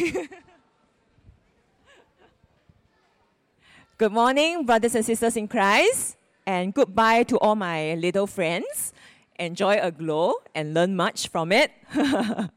Good morning, brothers and sisters in Christ, and goodbye to all my little friends. Enjoy a glow and learn much from it.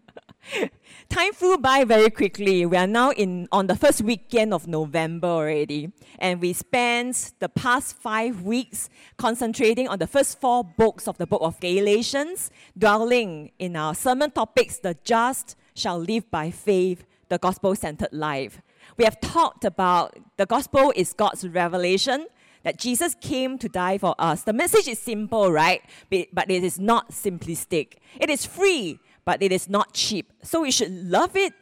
Time flew by very quickly. We are now in on the first weekend of November already, and we spent the past five weeks concentrating on the first four books of the book of Galatians, dwelling in our sermon topics: the just shall live by faith, the gospel-centered life. We have talked about the gospel is God's revelation that Jesus came to die for us. The message is simple, right? But it is not simplistic. It is free, but it is not cheap. So we should love it,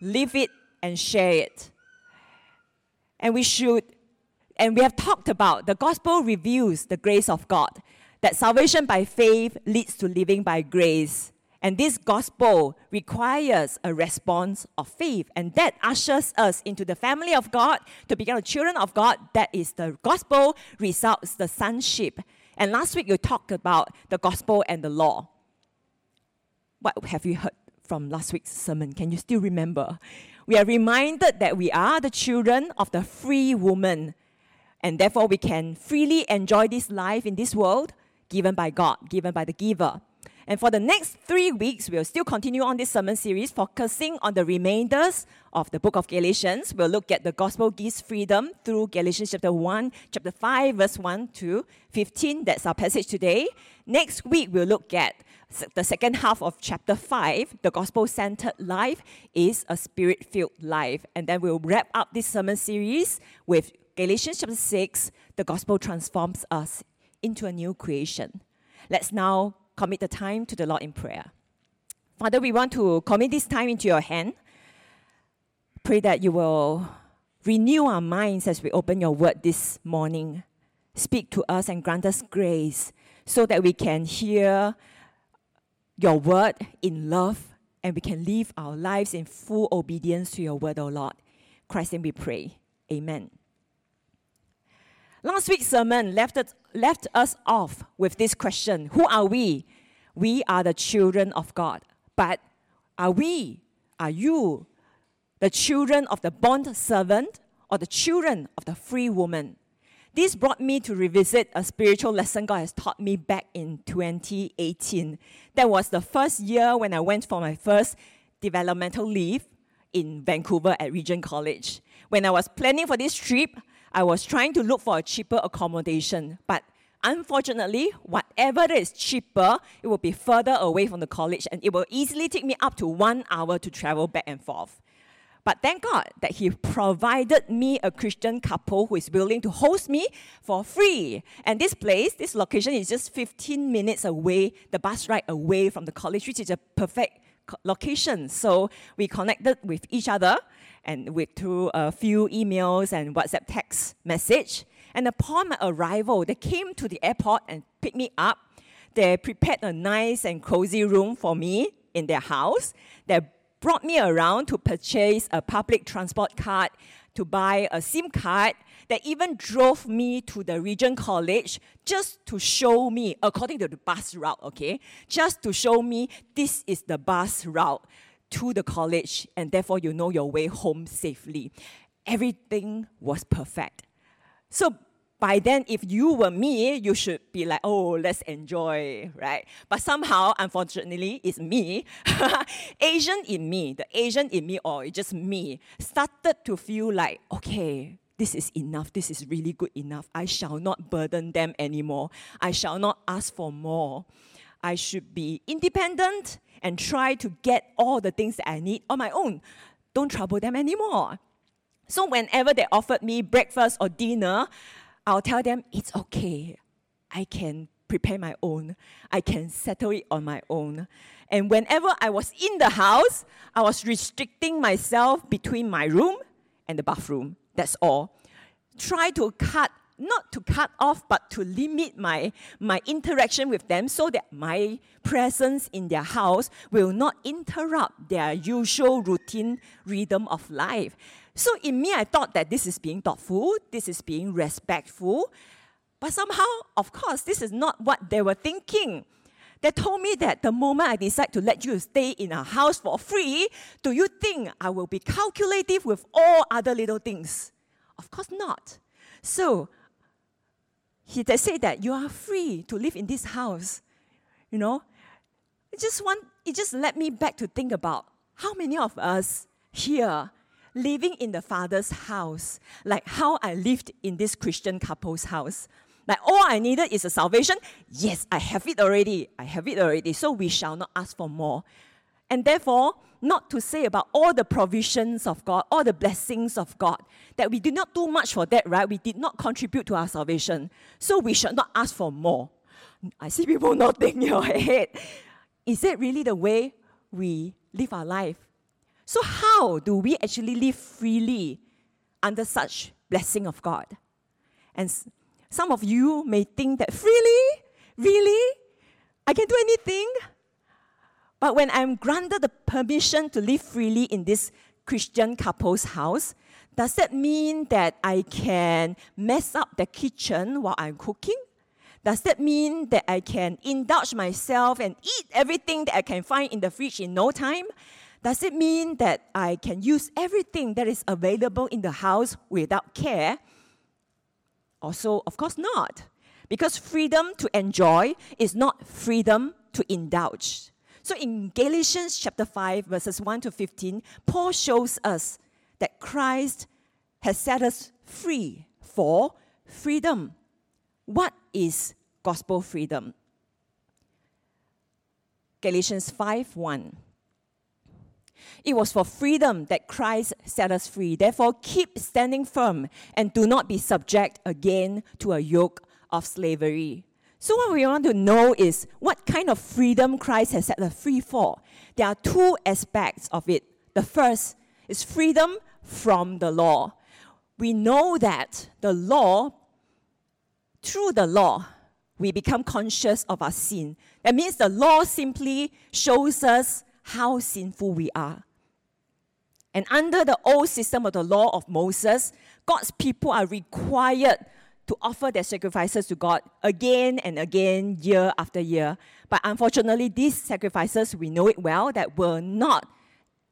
live it, and share it. And we should, and we have talked about the gospel reveals the grace of God, that salvation by faith leads to living by grace. And this gospel requires a response of faith. And that ushers us into the family of God to become the children of God. That is the gospel results the sonship. And last week you talked about the gospel and the law. What have you heard from last week's sermon? Can you still remember? We are reminded that we are the children of the free woman. And therefore we can freely enjoy this life in this world given by God, given by the giver. And for the next three weeks, we'll still continue on this sermon series, focusing on the remainders of the book of Galatians. We'll look at the gospel gives freedom through Galatians chapter 1, chapter 5, verse 1 to 15. That's our passage today. Next week, we'll look at the second half of chapter 5, the gospel centered life is a spirit filled life. And then we'll wrap up this sermon series with Galatians chapter 6, the gospel transforms us into a new creation. Let's now commit the time to the Lord in prayer. Father, we want to commit this time into your hand. Pray that you will renew our minds as we open your word this morning. Speak to us and grant us grace so that we can hear your word in love and we can live our lives in full obedience to your word, O oh Lord. Christ, and we pray. Amen. Last week's sermon left us, left us off with this question Who are we? We are the children of God. But are we, are you, the children of the bond servant or the children of the free woman? This brought me to revisit a spiritual lesson God has taught me back in 2018. That was the first year when I went for my first developmental leave in Vancouver at Regent College. When I was planning for this trip, I was trying to look for a cheaper accommodation, but unfortunately, whatever is cheaper, it will be further away from the college and it will easily take me up to one hour to travel back and forth. But thank God that He provided me a Christian couple who is willing to host me for free. And this place, this location is just 15 minutes away, the bus ride away from the college, which is a perfect location. So we connected with each other and with through a few emails and WhatsApp text message. And upon my arrival, they came to the airport and picked me up. They prepared a nice and cozy room for me in their house. They brought me around to purchase a public transport card, to buy a SIM card. They even drove me to the Regent College just to show me, according to the bus route, okay, just to show me this is the bus route to the college and therefore you know your way home safely. Everything was perfect. So by then, if you were me, you should be like, oh, let's enjoy, right? But somehow, unfortunately, it's me. Asian in me, the Asian in me, or just me, started to feel like, okay, this is enough. This is really good enough. I shall not burden them anymore. I shall not ask for more. I should be independent and try to get all the things that I need on my own. Don't trouble them anymore. So, whenever they offered me breakfast or dinner, I'll tell them it's okay. I can prepare my own. I can settle it on my own. And whenever I was in the house, I was restricting myself between my room and the bathroom. That's all. Try to cut not to cut off, but to limit my, my interaction with them so that my presence in their house will not interrupt their usual routine rhythm of life. So in me, I thought that this is being thoughtful, this is being respectful, but somehow, of course, this is not what they were thinking. They told me that the moment I decide to let you stay in a house for free, do you think I will be calculative with all other little things? Of course not. So he they say that you are free to live in this house. You know, it just want it just led me back to think about how many of us here living in the Father's house, like how I lived in this Christian couple's house. Like all I needed is a salvation. Yes, I have it already. I have it already. So we shall not ask for more. And therefore, not to say about all the provisions of God, all the blessings of God, that we did not do much for that, right? We did not contribute to our salvation. So we should not ask for more. I see people nodding your head. Is that really the way we live our life? So, how do we actually live freely under such blessing of God? And some of you may think that freely, really, I can do anything. But when I'm granted the permission to live freely in this Christian couple's house, does that mean that I can mess up the kitchen while I'm cooking? Does that mean that I can indulge myself and eat everything that I can find in the fridge in no time? Does it mean that I can use everything that is available in the house without care? Also, of course not. Because freedom to enjoy is not freedom to indulge. So in Galatians chapter 5, verses 1 to 15, Paul shows us that Christ has set us free for freedom. What is gospel freedom? Galatians 5 1. It was for freedom that Christ set us free. Therefore, keep standing firm and do not be subject again to a yoke of slavery. So, what we want to know is what kind of freedom Christ has set us free for. There are two aspects of it. The first is freedom from the law. We know that the law, through the law, we become conscious of our sin. That means the law simply shows us how sinful we are. And under the old system of the law of Moses, God's people are required to offer their sacrifices to God again and again, year after year. But unfortunately, these sacrifices, we know it well, that were not,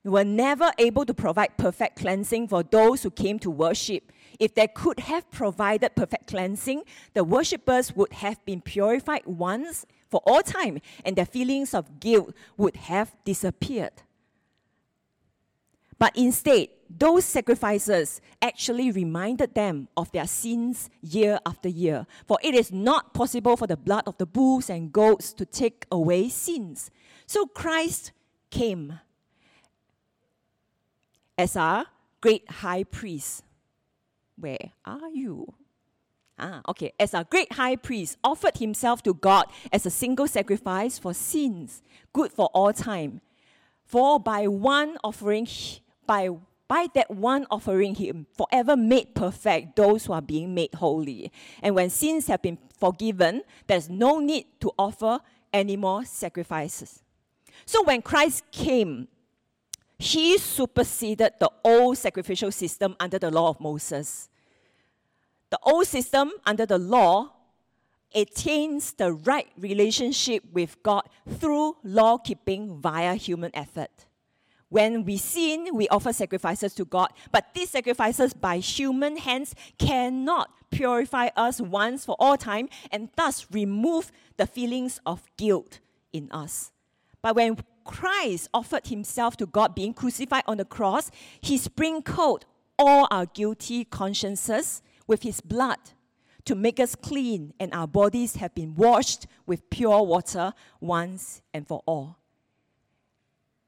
were never able to provide perfect cleansing for those who came to worship. If they could have provided perfect cleansing, the worshippers would have been purified once for all time, and their feelings of guilt would have disappeared. But instead, those sacrifices actually reminded them of their sins year after year. For it is not possible for the blood of the bulls and goats to take away sins. So Christ came as our great high priest. Where are you? Ah, okay. As our great high priest offered himself to God as a single sacrifice for sins, good for all time. For by one offering, by, by that one offering, he forever made perfect those who are being made holy. And when sins have been forgiven, there's no need to offer any more sacrifices. So when Christ came, he superseded the old sacrificial system under the law of Moses. The old system under the law attains the right relationship with God through law keeping via human effort. When we sin, we offer sacrifices to God, but these sacrifices by human hands cannot purify us once for all time and thus remove the feelings of guilt in us. But when Christ offered himself to God being crucified on the cross, he sprinkled all our guilty consciences with his blood to make us clean, and our bodies have been washed with pure water once and for all.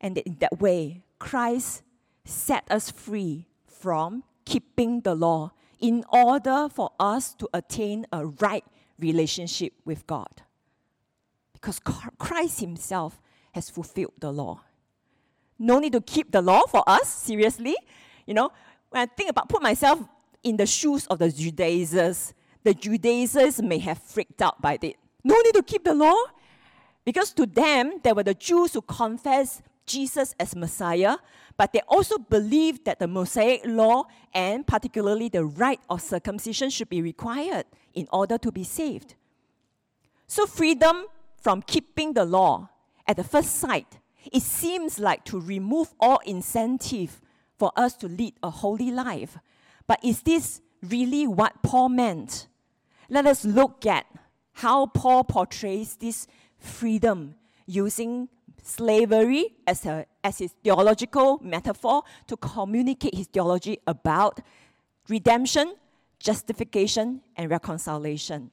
And in that way, Christ set us free from keeping the law in order for us to attain a right relationship with God. Because Christ Himself has fulfilled the law. No need to keep the law for us, seriously. You know, when I think about, put myself in the shoes of the Judaizers, the Judaizers may have freaked out by it. No need to keep the law. Because to them, there were the Jews who confessed Jesus as Messiah, but they also believed that the Mosaic law and particularly the rite of circumcision should be required in order to be saved. So, freedom from keeping the law, at the first sight, it seems like to remove all incentive for us to lead a holy life. But is this really what Paul meant? Let us look at how Paul portrays this freedom using slavery as, a, as his theological metaphor to communicate his theology about redemption, justification, and reconciliation.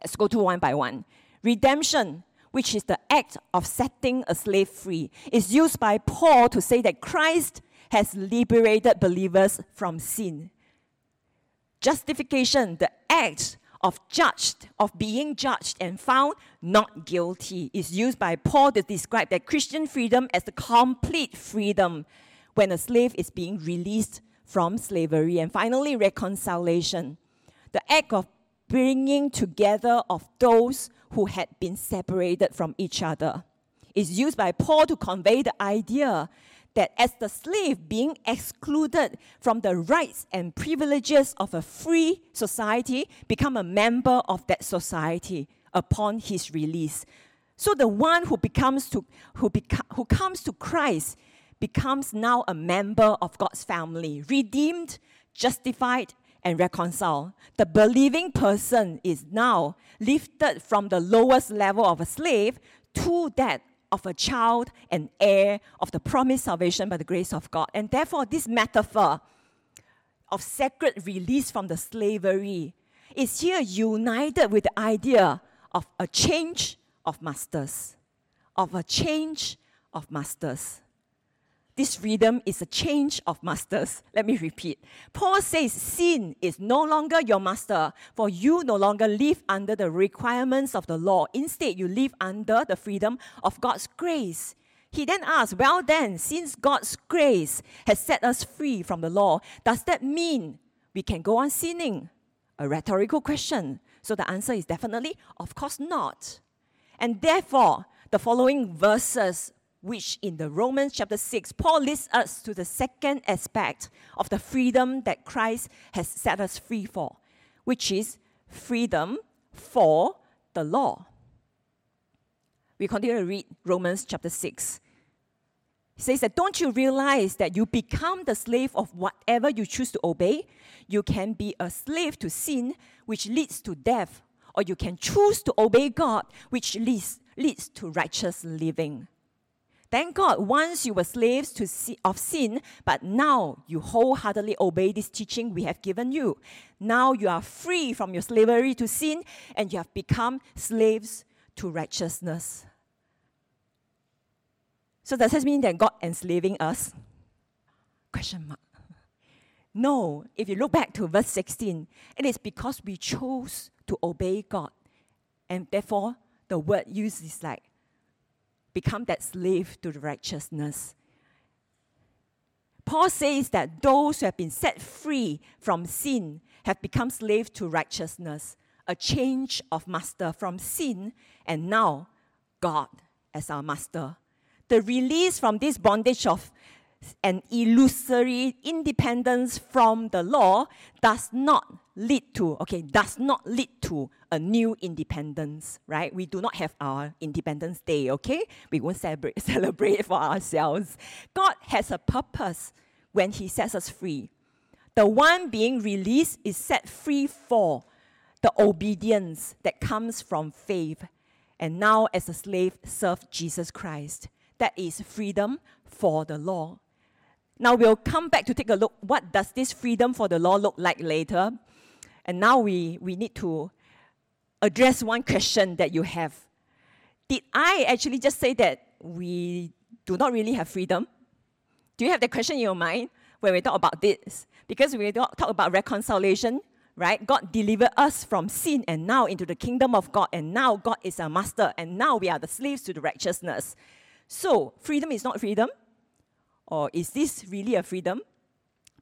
Let's go to one by one. Redemption, which is the act of setting a slave free, is used by Paul to say that Christ has liberated believers from sin. Justification, the act of judged, of being judged and found not guilty, is used by Paul to describe that Christian freedom as the complete freedom when a slave is being released from slavery. And finally, reconciliation, the act of bringing together of those who had been separated from each other, is used by Paul to convey the idea that as the slave being excluded from the rights and privileges of a free society, become a member of that society upon his release. So the one who becomes to who, beca- who comes to Christ becomes now a member of God's family, redeemed, justified, and reconciled. The believing person is now lifted from the lowest level of a slave to that of a child and heir of the promised salvation by the grace of God. And therefore, this metaphor of sacred release from the slavery is here united with the idea of a change of masters, of a change of masters. This freedom is a change of masters. Let me repeat. Paul says sin is no longer your master, for you no longer live under the requirements of the law. Instead, you live under the freedom of God's grace. He then asks, Well, then, since God's grace has set us free from the law, does that mean we can go on sinning? A rhetorical question. So the answer is definitely, of course not. And therefore, the following verses which in the Romans chapter 6, Paul leads us to the second aspect of the freedom that Christ has set us free for, which is freedom for the law. We continue to read Romans chapter 6. He says that don't you realize that you become the slave of whatever you choose to obey? You can be a slave to sin, which leads to death, or you can choose to obey God, which leads, leads to righteous living. Thank God, once you were slaves to of sin, but now you wholeheartedly obey this teaching we have given you. Now you are free from your slavery to sin, and you have become slaves to righteousness. So does this mean that God enslaving us? Question mark. No, if you look back to verse 16, it is because we chose to obey God. And therefore, the word used is like become that slave to the righteousness. Paul says that those who have been set free from sin have become slaves to righteousness, a change of master from sin and now God as our master. The release from this bondage of an illusory independence from the law does not lead to, okay, does not lead to a new independence, right? We do not have our Independence Day, okay? We won't celebrate, celebrate for ourselves. God has a purpose when He sets us free. The one being released is set free for the obedience that comes from faith. And now, as a slave, serve Jesus Christ. That is freedom for the law. Now we'll come back to take a look what does this freedom for the law look like later. And now we, we need to address one question that you have. Did I actually just say that we do not really have freedom? Do you have that question in your mind when we talk about this? Because we talk about reconciliation, right? God delivered us from sin and now into the kingdom of God, and now God is our master, and now we are the slaves to the righteousness. So, freedom is not freedom. Or is this really a freedom?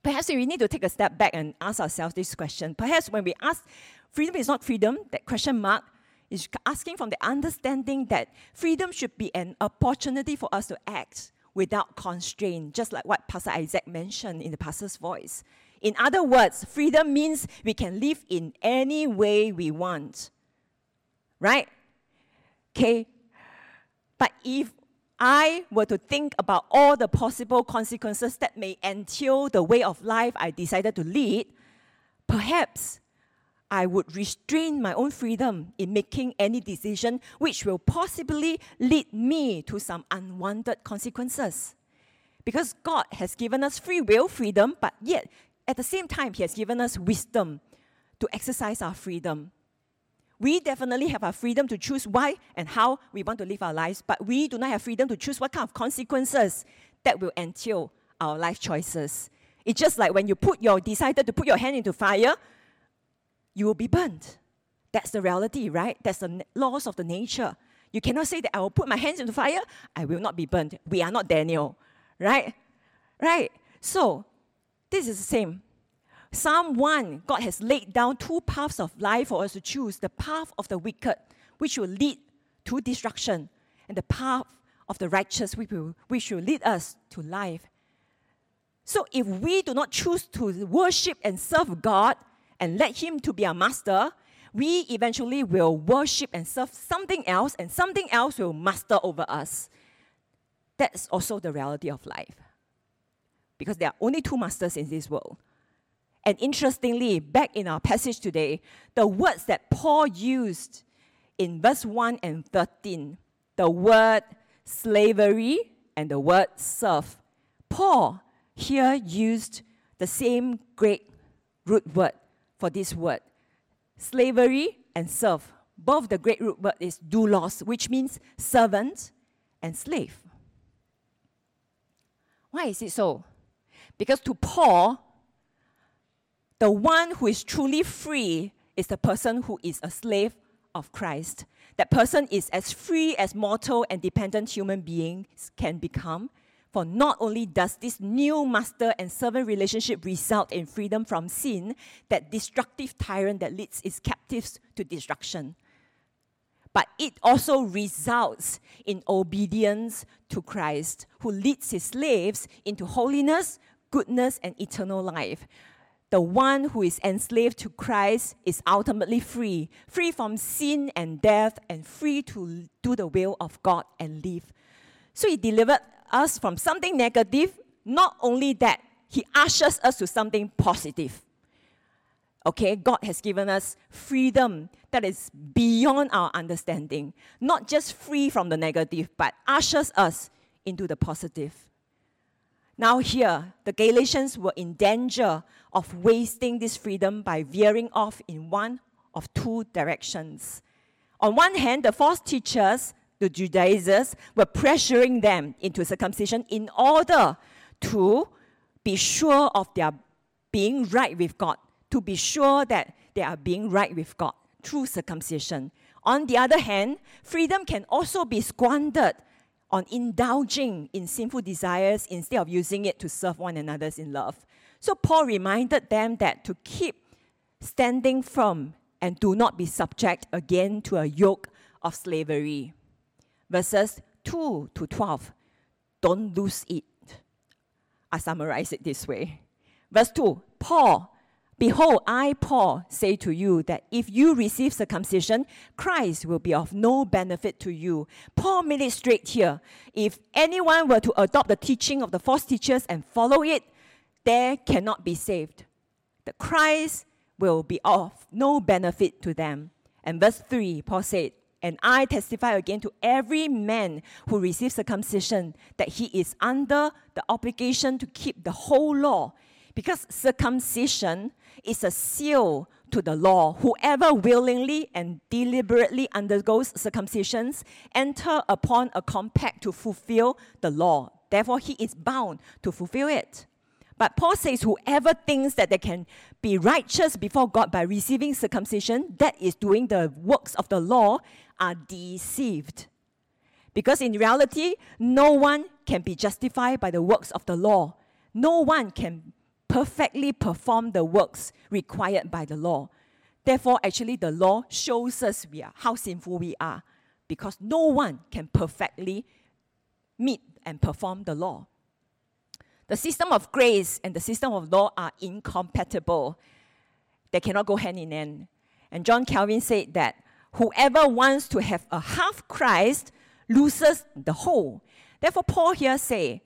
Perhaps we need to take a step back and ask ourselves this question. Perhaps when we ask, freedom is not freedom, that question mark is asking from the understanding that freedom should be an opportunity for us to act without constraint, just like what Pastor Isaac mentioned in the pastor's voice. In other words, freedom means we can live in any way we want. Right? Okay? But if I were to think about all the possible consequences that may entail the way of life I decided to lead, perhaps I would restrain my own freedom in making any decision which will possibly lead me to some unwanted consequences. Because God has given us free will, freedom, but yet at the same time, He has given us wisdom to exercise our freedom. We definitely have our freedom to choose why and how we want to live our lives, but we do not have freedom to choose what kind of consequences that will entail our life choices. It's just like when you put your decided to put your hand into fire, you will be burnt. That's the reality, right? That's the laws of the nature. You cannot say that I will put my hands into fire, I will not be burnt. We are not Daniel, right? Right? So, this is the same. Psalm 1, God has laid down two paths of life for us to choose the path of the wicked, which will lead to destruction, and the path of the righteous, which will, which will lead us to life. So, if we do not choose to worship and serve God and let Him to be our master, we eventually will worship and serve something else, and something else will master over us. That's also the reality of life. Because there are only two masters in this world and interestingly, back in our passage today, the words that Paul used in verse 1 and 13, the word slavery and the word serve, Paul here used the same Greek root word for this word. Slavery and serve. Both the Greek root word is doulos, which means servant and slave. Why is it so? Because to Paul, the one who is truly free is the person who is a slave of Christ. That person is as free as mortal and dependent human beings can become. For not only does this new master and servant relationship result in freedom from sin, that destructive tyrant that leads its captives to destruction, but it also results in obedience to Christ, who leads his slaves into holiness, goodness, and eternal life the one who is enslaved to Christ is ultimately free, free from sin and death, and free to do the will of God and live. So he delivered us from something negative. Not only that, he ushers us to something positive. Okay, God has given us freedom that is beyond our understanding. Not just free from the negative, but ushers us into the positive. Now, here, the Galatians were in danger of wasting this freedom by veering off in one of two directions. On one hand, the false teachers, the Judaizers, were pressuring them into circumcision in order to be sure of their being right with God, to be sure that they are being right with God through circumcision. On the other hand, freedom can also be squandered on indulging in sinful desires instead of using it to serve one another in love. So Paul reminded them that to keep standing firm and do not be subject again to a yoke of slavery. Verses 2 to 12. Don't lose it. I summarize it this way. Verse 2 Paul, behold, I, Paul, say to you that if you receive circumcision, Christ will be of no benefit to you. Paul made it straight here. If anyone were to adopt the teaching of the false teachers and follow it, there cannot be saved. The Christ will be of no benefit to them. And verse 3, Paul said, And I testify again to every man who receives circumcision that he is under the obligation to keep the whole law. Because circumcision is a seal to the law. Whoever willingly and deliberately undergoes circumcisions enter upon a compact to fulfill the law. Therefore, he is bound to fulfill it. But Paul says, whoever thinks that they can be righteous before God by receiving circumcision, that is doing the works of the law, are deceived. Because in reality, no one can be justified by the works of the law. No one can perfectly perform the works required by the law. Therefore, actually, the law shows us we are, how sinful we are, because no one can perfectly meet and perform the law. The system of grace and the system of law are incompatible. They cannot go hand in hand. And John Calvin said that whoever wants to have a half Christ loses the whole. Therefore, Paul here say,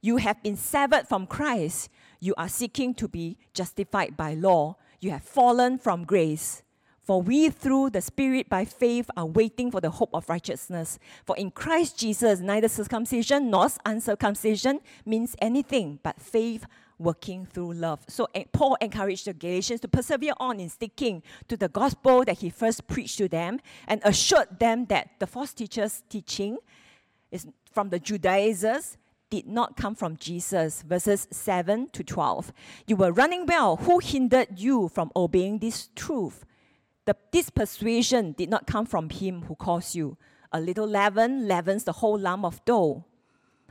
you have been severed from Christ. You are seeking to be justified by law. You have fallen from grace. For we, through the Spirit by faith, are waiting for the hope of righteousness. For in Christ Jesus, neither circumcision nor uncircumcision means anything but faith working through love. So eh, Paul encouraged the Galatians to persevere on in sticking to the gospel that he first preached to them and assured them that the false teachers' teaching is from the Judaizers did not come from Jesus. Verses 7 to 12. You were running well. Who hindered you from obeying this truth? The, this persuasion did not come from him who calls you. A little leaven leavens the whole lump of dough.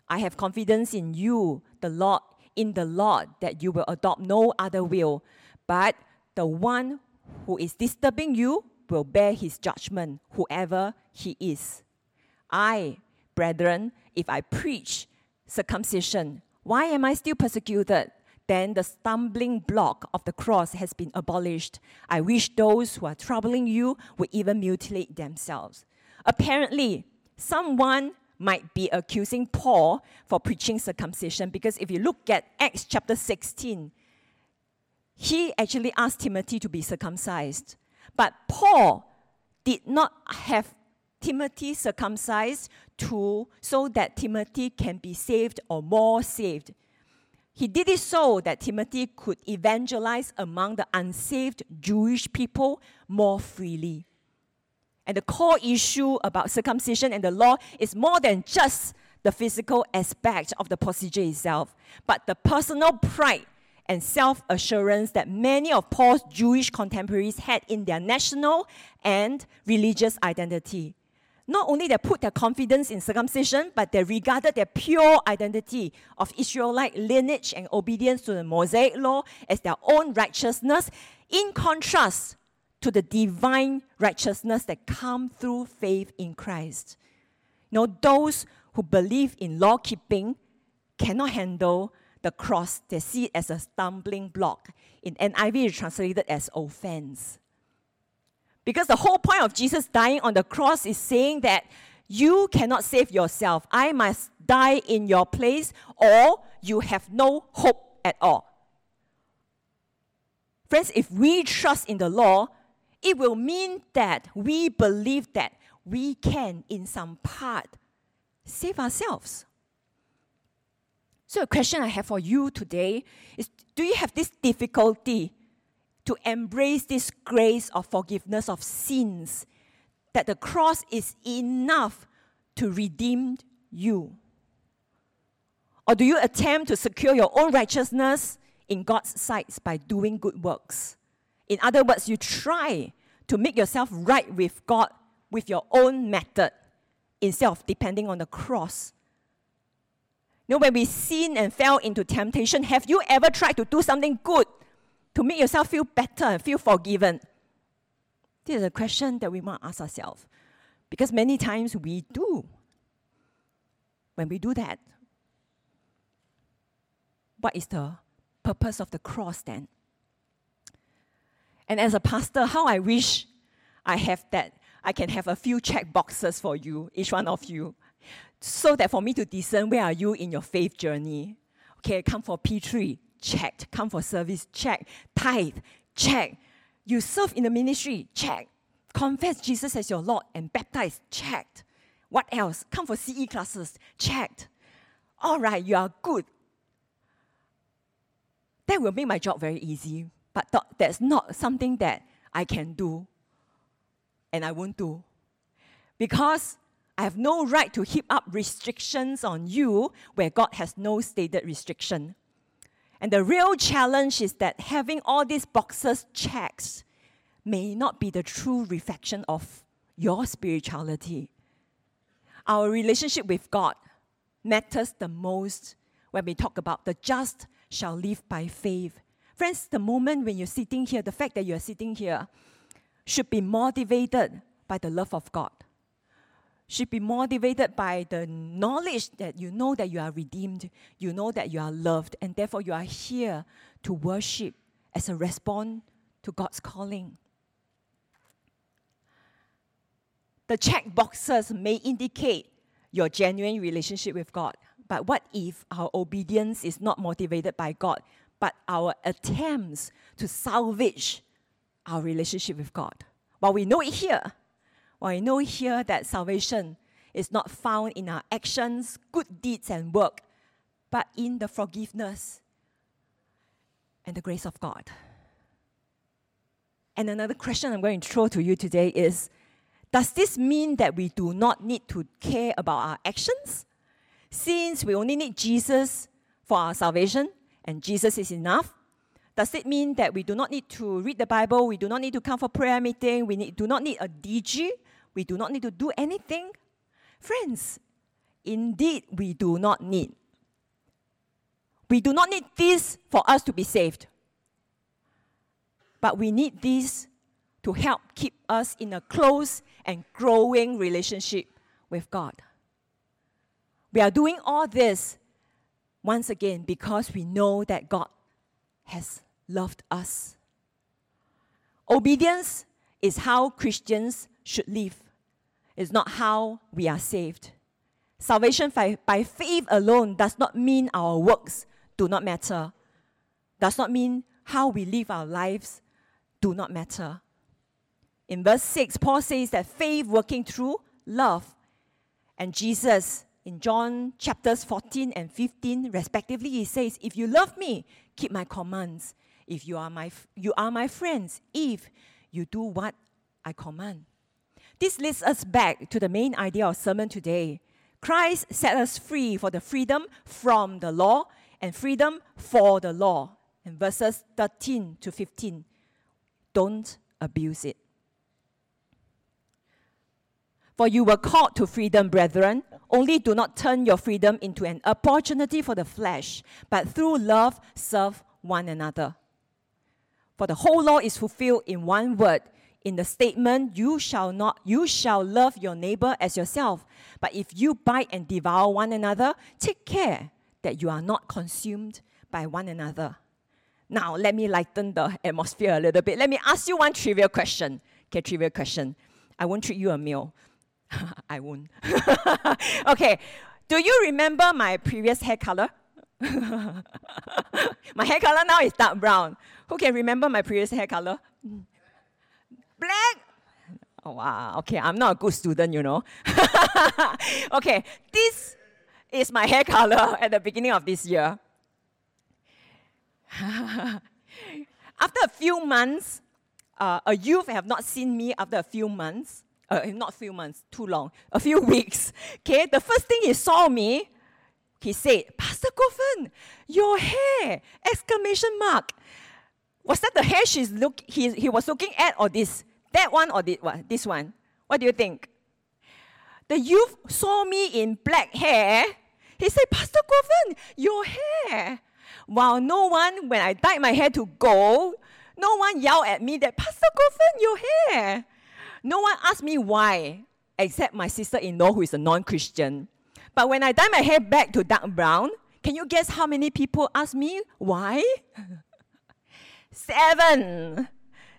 I have confidence in you, the Lord, in the Lord, that you will adopt no other will, but the one who is disturbing you will bear his judgment, whoever he is. I, brethren, if I preach circumcision, why am I still persecuted? Then the stumbling block of the cross has been abolished. I wish those who are troubling you would even mutilate themselves. Apparently, someone might be accusing Paul for preaching circumcision because if you look at Acts chapter 16, he actually asked Timothy to be circumcised. But Paul did not have Timothy circumcised to so that Timothy can be saved or more saved. He did it so that Timothy could evangelize among the unsaved Jewish people more freely. And the core issue about circumcision and the law is more than just the physical aspect of the procedure itself, but the personal pride and self assurance that many of Paul's Jewish contemporaries had in their national and religious identity not only they put their confidence in circumcision, but they regarded their pure identity of Israelite lineage and obedience to the Mosaic law as their own righteousness, in contrast to the divine righteousness that comes through faith in Christ. Know, those who believe in law keeping cannot handle the cross. They see it as a stumbling block. In NIV, it's translated as offense. Because the whole point of Jesus dying on the cross is saying that you cannot save yourself. I must die in your place, or you have no hope at all. Friends, if we trust in the law, it will mean that we believe that we can, in some part, save ourselves. So, a question I have for you today is Do you have this difficulty to embrace this grace of forgiveness of sins, that the cross is enough to redeem you? Or do you attempt to secure your own righteousness in God's sight by doing good works? In other words, you try to make yourself right with God with your own method instead of depending on the cross. You know, when we sin and fell into temptation, have you ever tried to do something good to make yourself feel better and feel forgiven? This is a question that we to ask ourselves. Because many times we do. When we do that, what is the purpose of the cross then? And as a pastor, how I wish I have that, I can have a few check boxes for you, each one of you, so that for me to discern where are you in your faith journey. Okay, come for P3, checked. Come for service, check. Tithe, check. You serve in the ministry, check. Confess Jesus as your Lord and baptize, checked. What else? Come for CE classes, checked. All right, you are good. That will make my job very easy, but th- that's not something that I can do and I won't do. Because I have no right to heap up restrictions on you where God has no stated restriction. And the real challenge is that having all these boxes checked may not be the true reflection of your spirituality. Our relationship with God matters the most when we talk about the just shall live by faith. Friends, the moment when you're sitting here, the fact that you're sitting here should be motivated by the love of God should be motivated by the knowledge that you know that you are redeemed, you know that you are loved, and therefore you are here to worship as a response to God's calling. the check boxes may indicate your genuine relationship with God. But what if our obedience is not motivated by God, but our attempts to salvage our relationship with God? Well, we know it here, we know here that salvation is not found in our actions, good deeds, and work, but in the forgiveness and the grace of God. And another question I'm going to throw to you today is Does this mean that we do not need to care about our actions? Since we only need Jesus for our salvation and Jesus is enough, does it mean that we do not need to read the Bible? We do not need to come for prayer meeting? We need, do not need a DG? We do not need to do anything? Friends, indeed, we do not need. We do not need this for us to be saved. But we need this to help keep us in a close and growing relationship with God. We are doing all this once again because we know that God has loved us. Obedience is how Christians should live. It's not how we are saved. Salvation by, by faith alone does not mean our works do not matter. Does not mean how we live our lives do not matter. In verse 6, Paul says that faith working through love. And Jesus, in John chapters 14 and 15, respectively, he says, If you love me, keep my commands. If you are my, you are my friends, if you do what I command. This leads us back to the main idea of sermon today. Christ set us free for the freedom from the law and freedom for the law. In verses 13 to 15, don't abuse it. For you were called to freedom, brethren. Only do not turn your freedom into an opportunity for the flesh, but through love serve one another. For the whole law is fulfilled in one word in the statement you shall not you shall love your neighbor as yourself. But if you bite and devour one another take care that you are not consumed by one another. Now let me lighten the atmosphere a little bit. Let me ask you one trivial question. Okay trivial question. I won't treat you a meal. I won't. Okay. Do you remember my previous hair color? My hair color now is dark brown. Who can remember my previous hair color mm. Black. Oh, wow. Okay, I'm not a good student, you know. okay, this is my hair color at the beginning of this year. after a few months, uh, a youth have not seen me after a few months. Uh, not few months, too long. A few weeks. Okay, the first thing he saw me, he said, Pastor Goffin, your hair! Exclamation mark. Was that the hair she's look, he, he was looking at or this? That one or this, what, this one? What do you think? The youth saw me in black hair. He said, Pastor Govan, your hair. While no one, when I dyed my hair to gold, no one yelled at me that, Pastor Govan, your hair. No one asked me why, except my sister in law, who is a non Christian. But when I dyed my hair back to dark brown, can you guess how many people asked me why? Seven.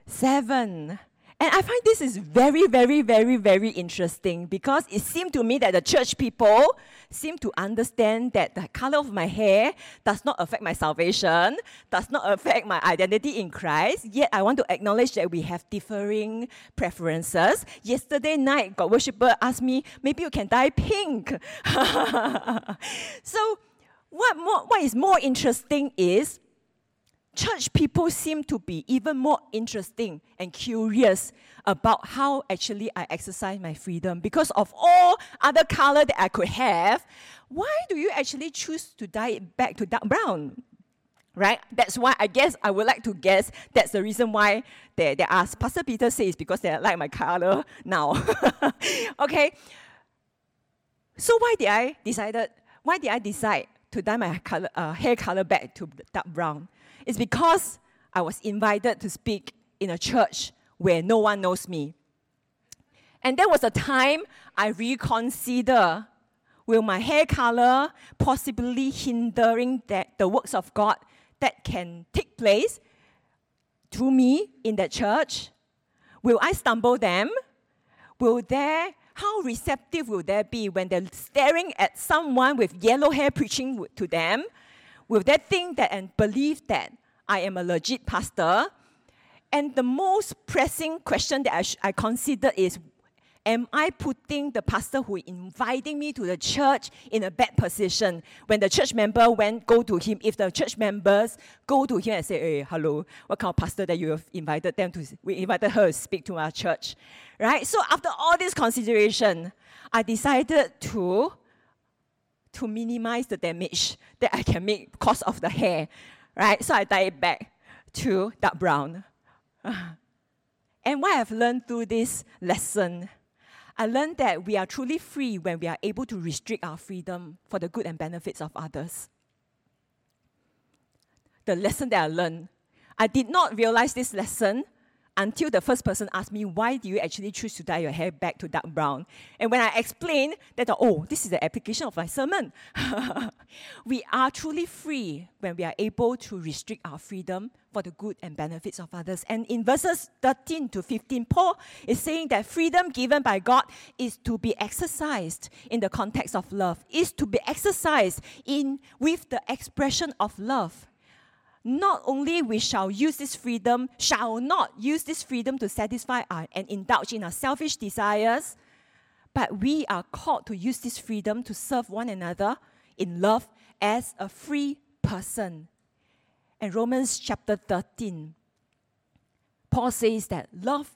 Seven. And I find this is very, very, very, very interesting because it seemed to me that the church people seem to understand that the color of my hair does not affect my salvation, does not affect my identity in Christ. Yet I want to acknowledge that we have differing preferences. Yesterday night, God worshiper asked me, maybe you can dye pink. so what, more, what is more interesting is church people seem to be even more interesting and curious about how actually I exercise my freedom. Because of all other color that I could have, why do you actually choose to dye it back to dark brown? Right? That's why I guess I would like to guess that's the reason why they, they ask. Pastor Peter says because they like my color now. okay. So why did I decided why did I decide to dye my color, uh, hair color back to dark brown? It's because I was invited to speak in a church where no one knows me. And there was a time I reconsider will my hair color possibly hindering that the works of God that can take place through me in that church? Will I stumble them? will there, how receptive will they be when they're staring at someone with yellow hair preaching to them? Will they think that and believe that I am a legit pastor? And the most pressing question that I, sh- I consider is am I putting the pastor who inviting me to the church in a bad position? When the church member went go to him, if the church members go to him and say, "Hey, hello, what kind of pastor that you have invited them to? We invited her to speak to our church, right?" So after all this consideration, I decided to to minimize the damage that I can make because of the hair, right? So I dye it back to dark brown. And what I've learned through this lesson I learned that we are truly free when we are able to restrict our freedom for the good and benefits of others. The lesson that I learned, I did not realize this lesson until the first person asked me, Why do you actually choose to dye your hair back to dark brown? And when I explained that, uh, oh, this is the application of my sermon. we are truly free when we are able to restrict our freedom for the good and benefits of others. And in verses 13 to 15, Paul is saying that freedom given by God is to be exercised in the context of love, is to be exercised in with the expression of love not only we shall use this freedom, shall not use this freedom to satisfy our, and indulge in our selfish desires, but we are called to use this freedom to serve one another in love as a free person. And Romans chapter 13, Paul says that love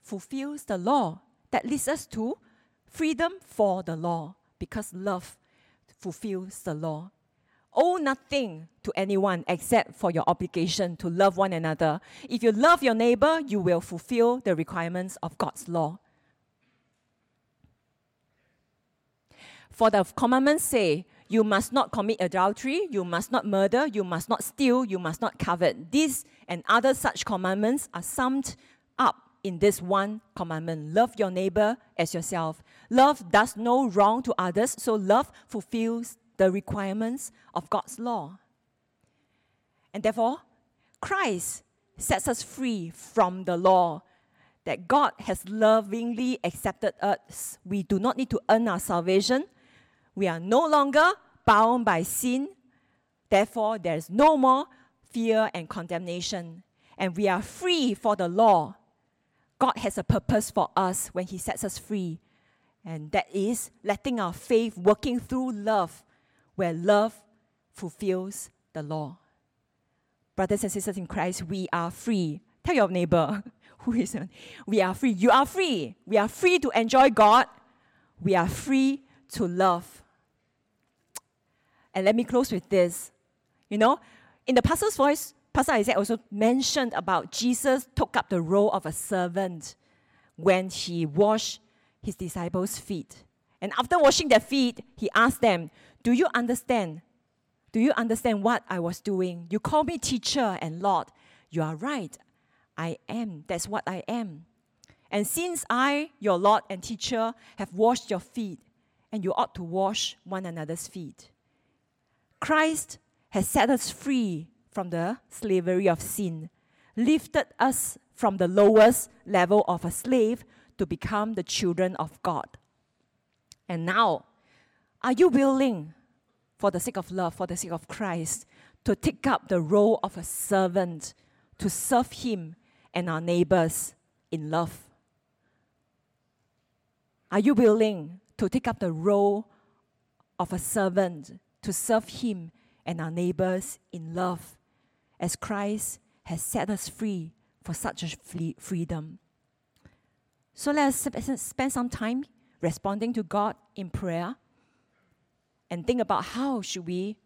fulfills the law. That leads us to freedom for the law, because love fulfills the law owe nothing to anyone except for your obligation to love one another. If you love your neighbor, you will fulfill the requirements of God's law. For the commandments say, you must not commit adultery, you must not murder, you must not steal, you must not covet. These and other such commandments are summed up in this one commandment love your neighbor as yourself. Love does no wrong to others, so love fulfills the requirements of God's law. And therefore, Christ sets us free from the law that God has lovingly accepted us. We do not need to earn our salvation. We are no longer bound by sin. Therefore, there is no more fear and condemnation. And we are free for the law. God has a purpose for us when He sets us free. And that is letting our faith working through love where love fulfills the law. Brothers and sisters in Christ, we are free. Tell your neighbor, who is we are free. You are free. We are free to enjoy God. We are free to love. And let me close with this. You know, in the pastor's voice, Pastor Isaac also mentioned about Jesus took up the role of a servant when he washed his disciples' feet. And after washing their feet, he asked them, do you understand? Do you understand what I was doing? You call me teacher and Lord. You are right. I am. That's what I am. And since I, your Lord and teacher, have washed your feet, and you ought to wash one another's feet. Christ has set us free from the slavery of sin, lifted us from the lowest level of a slave to become the children of God. And now, are you willing, for the sake of love, for the sake of Christ, to take up the role of a servant, to serve Him and our neighbors in love? Are you willing to take up the role of a servant, to serve Him and our neighbors in love, as Christ has set us free for such a freedom? So let us spend some time responding to God in prayer and think about how should we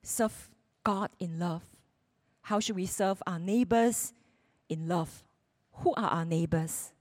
serve God in love? How should we serve our neighbors in love? Who are our neighbors?